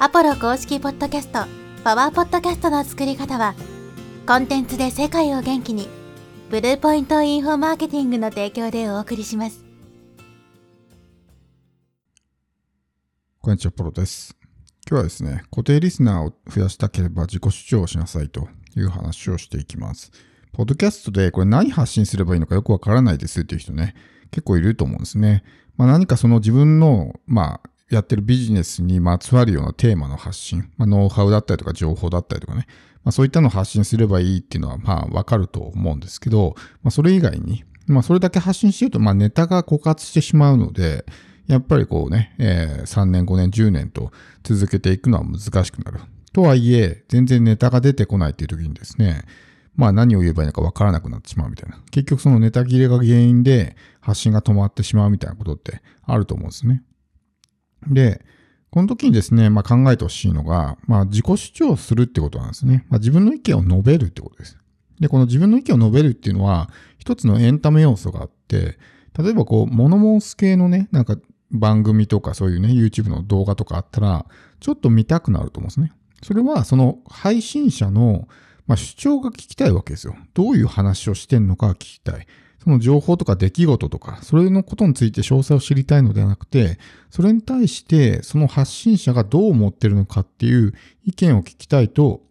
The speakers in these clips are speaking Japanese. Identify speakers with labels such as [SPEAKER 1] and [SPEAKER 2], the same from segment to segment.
[SPEAKER 1] アポロ公式ポッドキャスト、パワーポッドキャストの作り方は、コンテンツで世界を元気に、ブルーポイントインフォマーケティングの提供でお送りします。
[SPEAKER 2] こんにちは、ポロです。今日はですね、固定リスナーを増やしたければ自己主張をしなさいという話をしていきます。ポッドキャストでこれ何発信すればいいのかよくわからないですっていう人ね、結構いると思うんですね。まあ、何かその自分の、まあ、やってるビジネスにまつわるようなテーマの発信、まあ、ノウハウだったりとか情報だったりとかね、まあ、そういったのを発信すればいいっていうのはまあわかると思うんですけど、まあ、それ以外に、まあ、それだけ発信してるとまあネタが枯渇してしまうので、やっぱりこうね、えー3年、5年、10年と続けていくのは難しくなる。とはいえ、全然ネタが出てこないっていう時にですね、まあ何を言えばいいのかわからなくなってしまうみたいな。結局そのネタ切れが原因で発信が止まってしまうみたいなことってあると思うんですね。で、この時にですね、まあ考えてほしいのが、まあ自己主張するってことなんですね。まあ自分の意見を述べるってことです。で、この自分の意見を述べるっていうのは、一つのエンタメ要素があって、例えばこう、物申す系のね、なんか番組とかそういうね、YouTube の動画とかあったら、ちょっと見たくなると思うんですね。それはその配信者の、まあ、主張が聞きたいわけですよ。どういう話をしてんのか聞きたい。その情報とか出来事とか、それのことについて詳細を知りたいのではなくて、それに対してその発信者がどう思ってるのかっていう意見を聞きたいと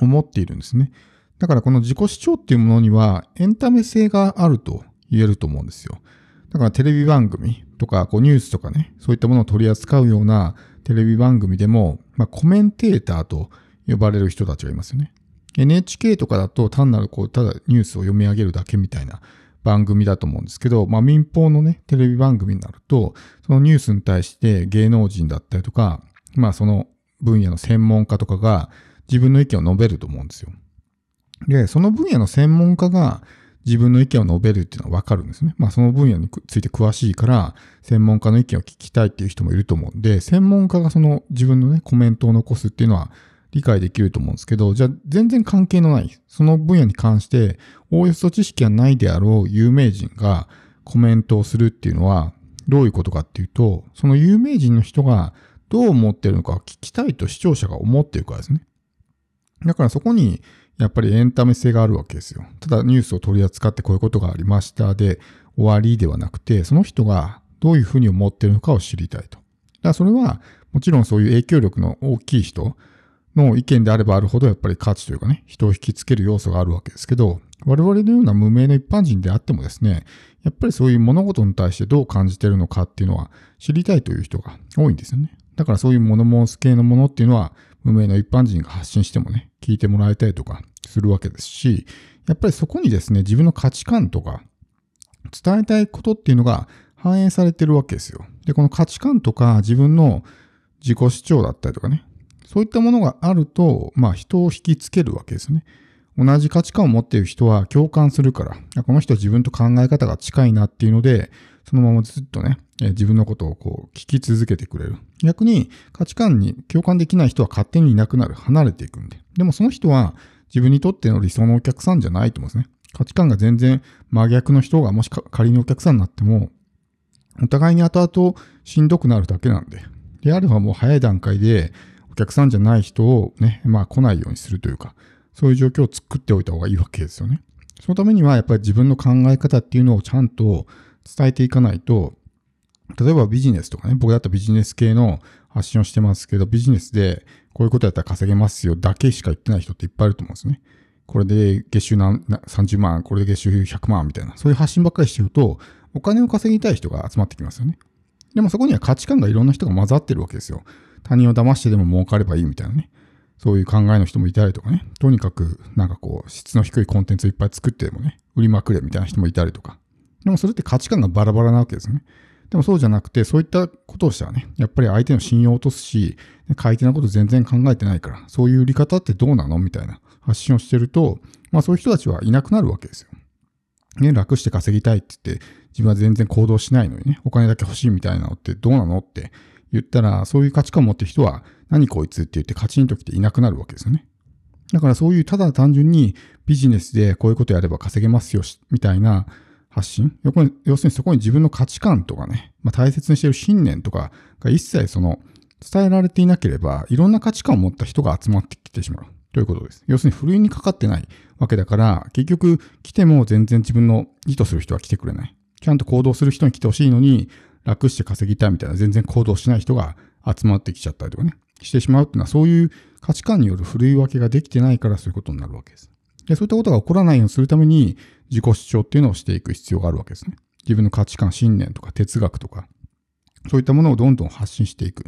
[SPEAKER 2] 思っているんですね。だからこの自己主張っていうものにはエンタメ性があると言えると思うんですよ。だからテレビ番組とかこうニュースとかね、そういったものを取り扱うようなテレビ番組でも、まあ、コメンテーターと呼ばれる人たちがいますよね。NHK とかだと単なるこう、ただニュースを読み上げるだけみたいな番組だと思うんですけど、まあ民放のね、テレビ番組になると、そのニュースに対して芸能人だったりとか、まあその分野の専門家とかが自分の意見を述べると思うんですよ。で、その分野の専門家が自分の意見を述べるっていうのはわかるんですね。まあその分野について詳しいから、専門家の意見を聞きたいっていう人もいると思うんで、専門家がその自分のね、コメントを残すっていうのは理解できると思うんですけど、じゃあ全然関係のない、その分野に関して、おおよそ知識がないであろう有名人がコメントをするっていうのは、どういうことかっていうと、その有名人の人がどう思ってるのかを聞きたいと視聴者が思ってるからですね。だからそこに、やっぱりエンタメ性があるわけですよ。ただニュースを取り扱ってこういうことがありましたで終わりではなくて、その人がどういうふうに思ってるのかを知りたいと。だからそれは、もちろんそういう影響力の大きい人の意見であればあるほどやっぱり価値というかね、人を引きつける要素があるわけですけど、我々のような無名の一般人であってもですね、やっぱりそういう物事に対してどう感じてるのかっていうのは知りたいという人が多いんですよね。だからそういう物申す系のものっていうのは、無名の一般人が発信してもね、聞いてもらいたいとかするわけですし、やっぱりそこにですね、自分の価値観とか伝えたいことっていうのが反映されてるわけですよ。で、この価値観とか自分の自己主張だったりとかね、そういったものがあると、まあ人を引きつけるわけですね。同じ価値観を持っている人は共感するから、この人は自分と考え方が近いなっていうので、そのままずっとね、自分のことをこう聞き続けてくれる。逆に価値観に共感できない人は勝手にいなくなる。離れていくんで。でもその人は自分にとっての理想のお客さんじゃないと思うんですね。価値観が全然真逆の人がもし仮にお客さんになっても、お互いに後々しんどくなるだけなんで。であればもう早い段階で客さんじゃない人をね、まあ来ないようにするというか、そういう状況を作っておいた方がいいわけですよね。そのためにはやっぱり自分の考え方っていうのをちゃんと伝えていかないと、例えばビジネスとかね、僕だったらビジネス系の発信をしてますけど、ビジネスでこういうことやったら稼げますよだけしか言ってない人っていっぱいいると思うんですね。これで月収何30万、これで月収100万みたいな、そういう発信ばっかりしてると、お金を稼ぎたい人が集まってきますよね。でもそこには価値観がいろんな人が混ざってるわけですよ。他人を騙してでも儲かればいいみたいなね。そういう考えの人もいたりとかね。とにかく、なんかこう、質の低いコンテンツをいっぱい作ってでもね、売りまくれみたいな人もいたりとか。でもそれって価値観がバラバラなわけですね。でもそうじゃなくて、そういったことをしたらね、やっぱり相手の信用を落とすし、買い手なこと全然考えてないから、そういう売り方ってどうなのみたいな発信をしてると、まあそういう人たちはいなくなるわけですよ。ね、楽して稼ぎたいって言って、自分は全然行動しないのにね、お金だけ欲しいみたいなのってどうなのって言ったら、そういう価値観を持ってる人は、何こいつって言ってカチンと来ていなくなるわけですよね。だからそういうただ単純にビジネスでこういうことやれば稼げますよみたいな発信要するにそこに自分の価値観とかね、まあ、大切にしている信念とかが一切その伝えられていなければ、いろんな価値観を持った人が集まってきてしまう。ということです。要するに、ふるいにかかってないわけだから、結局、来ても全然自分の意図する人は来てくれない。ちゃんと行動する人に来てほしいのに、楽して稼ぎたいみたいな、全然行動しない人が集まってきちゃったりとかね、してしまうっていうのは、そういう価値観によるふるい分けができてないから、そういうことになるわけです。で、そういったことが起こらないようにするために、自己主張っていうのをしていく必要があるわけですね。自分の価値観、信念とか哲学とか、そういったものをどんどん発信していく。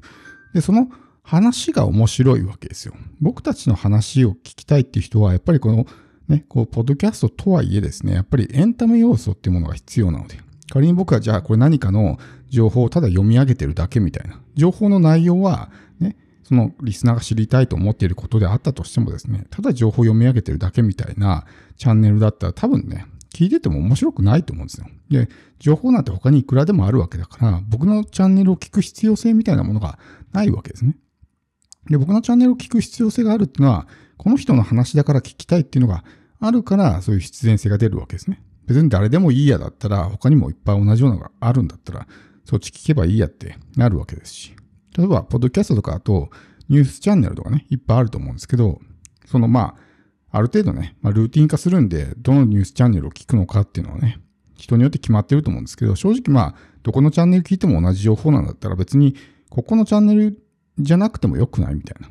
[SPEAKER 2] で、その話が面白いわけですよ。僕たちの話を聞きたいっていう人は、やっぱりこの、ね、こう、ポッドキャストとはいえですね、やっぱりエンタメ要素っていうものが必要なので、仮に僕はじゃあこれ何かの情報をただ読み上げてるだけみたいな、情報の内容は、ね、そのリスナーが知りたいと思っていることであったとしてもですね、ただ情報を読み上げてるだけみたいなチャンネルだったら多分ね、聞いてても面白くないと思うんですよ。で、情報なんて他にいくらでもあるわけだから、僕のチャンネルを聞く必要性みたいなものがないわけですね。で、僕のチャンネルを聞く必要性があるっていうのは、この人の話だから聞きたいっていうのがあるから、そういう必然性が出るわけですね。別に誰でもいいやだったら、他にもいっぱい同じようなのがあるんだったら、そっち聞けばいいやってなるわけですし。例えば、ポッドキャストとかあと、ニュースチャンネルとかね、いっぱいあると思うんですけど、そのまあ、ある程度ね、まあ、ルーティン化するんで、どのニュースチャンネルを聞くのかっていうのはね、人によって決まってると思うんですけど、正直まあ、どこのチャンネル聞いても同じ情報なんだったら別に、ここのチャンネルじゃなくても良くないみたいな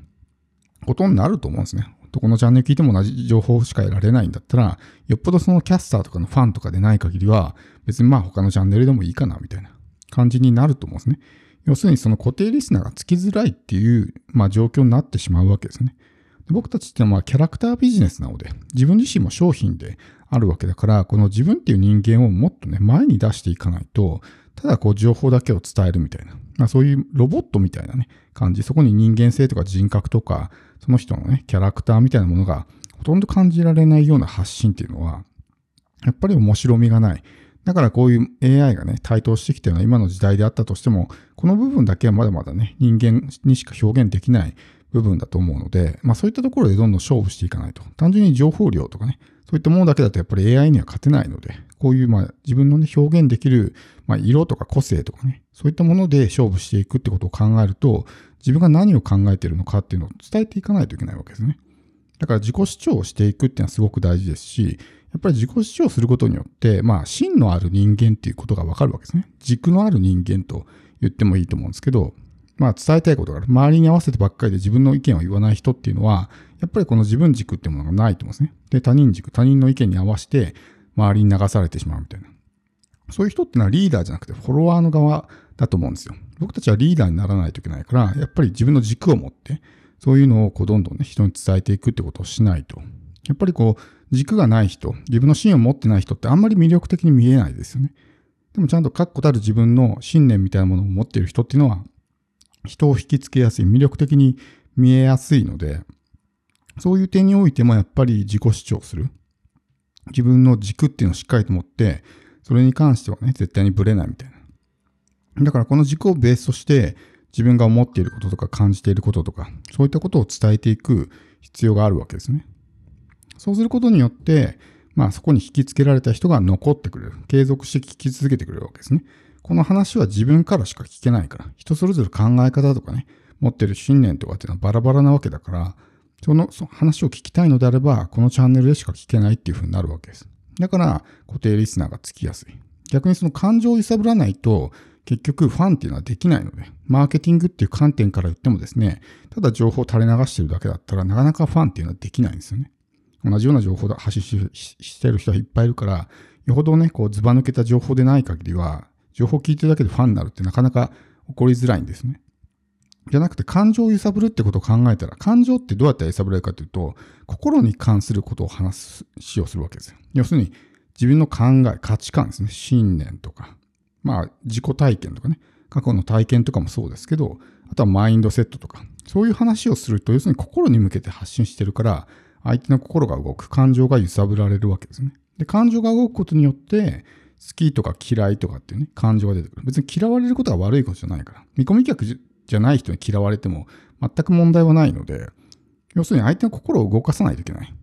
[SPEAKER 2] ことになると思うんですね。どこのチャンネル聞いても同じ情報しか得られないんだったら、よっぽどそのキャスターとかのファンとかでない限りは、別にまあ他のチャンネルでもいいかなみたいな感じになると思うんですね。要するにその固定リスナーがつきづらいっていう、まあ、状況になってしまうわけですね。僕たちってのはキャラクタービジネスなので、自分自身も商品であるわけだから、この自分っていう人間をもっとね、前に出していかないと、ただこう情報だけを伝えるみたいな、まあ、そういうロボットみたいなね、感じ、そこに人間性とか人格とか、その人のね、キャラクターみたいなものがほとんど感じられないような発信っていうのは、やっぱり面白みがない。だからこういう AI がね、台頭してきたような今の時代であったとしても、この部分だけはまだまだね、人間にしか表現できない部分だと思うので、まあそういったところでどんどん勝負していかないと。単純に情報量とかね、そういったものだけだとやっぱり AI には勝てないので、こういうまあ自分のね、表現できる、まあ、色とか個性とかね、そういったもので勝負していくってことを考えると、自分が何を考えているのかっていうのを伝えていかないといけないわけですね。だから自己主張をしていくっていうのはすごく大事ですし、やっぱり自己主張することによって、まあ、芯のある人間っていうことがわかるわけですね。軸のある人間と言ってもいいと思うんですけど、まあ、伝えたいことがある。周りに合わせてばっかりで自分の意見を言わない人っていうのは、やっぱりこの自分軸っていうものがないと思うんですね。で、他人軸、他人の意見に合わせて、周りに流されてしまうみたいな。そういう人っていうのはリーダーじゃなくてフォロワーの側だと思うんですよ。僕たちはリーダーにならないといけないから、やっぱり自分の軸を持って、そういうのをこうどんどんね、人に伝えていくってことをしないと。やっぱりこう、軸がない人、自分の芯を持ってない人ってあんまり魅力的に見えないですよね。でもちゃんと確固たる自分の信念みたいなものを持っている人っていうのは、人を引きつけやすい、魅力的に見えやすいので、そういう点においてもやっぱり自己主張する。自分の軸っていうのをしっかりと持って、それに関してはね、絶対にブレないみたいな。だからこの軸をベースとして、自分が思っていることとか感じていることとか、そういったことを伝えていく必要があるわけですね。そうすることによって、まあそこに引きつけられた人が残ってくれる。継続して聞き続けてくれるわけですね。この話は自分からしか聞けないから、人それぞれ考え方とかね、持ってる信念とかっていうのはバラバラなわけだから、そのその話を聞きたいのであれば、このチャンネルでしか聞けないっていう風になるわけです。だから固定リスナーがつきやすい。逆にその感情を揺さぶらないと、結局ファンっていうのはできないので、マーケティングっていう観点から言ってもですね、ただ情報を垂れ流してるだけだったらなかなかファンっていうのはできないんですよね。同じような情報を発信してる人はいっぱいいるから、よほどね、こう、ずば抜けた情報でない限りは、情報を聞いてるだけでファンになるってなかなか起こりづらいんですね。じゃなくて、感情を揺さぶるってことを考えたら、感情ってどうやって揺さぶれるかというと、心に関することを話すしをするわけですよ。要するに、自分の考え、価値観ですね。信念とか、まあ、自己体験とかね。過去の体験とかもそうですけど、あとはマインドセットとか、そういう話をすると、要するに心に向けて発信してるから、相手の心が動く、感情が揺さぶられるわけですね。で、感情が動くことによって、好きとか嫌いとかっていうね、感情が出てくる。別に嫌われることが悪いことじゃないから。見込み客じゃない人に嫌われても全く問題はないので、要するに相手の心を動かさないといけない。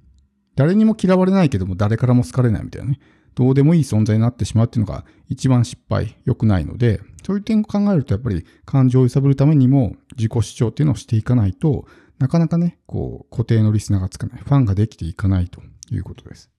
[SPEAKER 2] 誰にも嫌われないけども誰からも好かれないみたいなね、どうでもいい存在になってしまうっていうのが一番失敗、良くないので、そういう点を考えるとやっぱり感情を揺さぶるためにも自己主張っていうのをしていかないとなかなかね、こう固定のリスナーがつかない、ファンができていかないということです。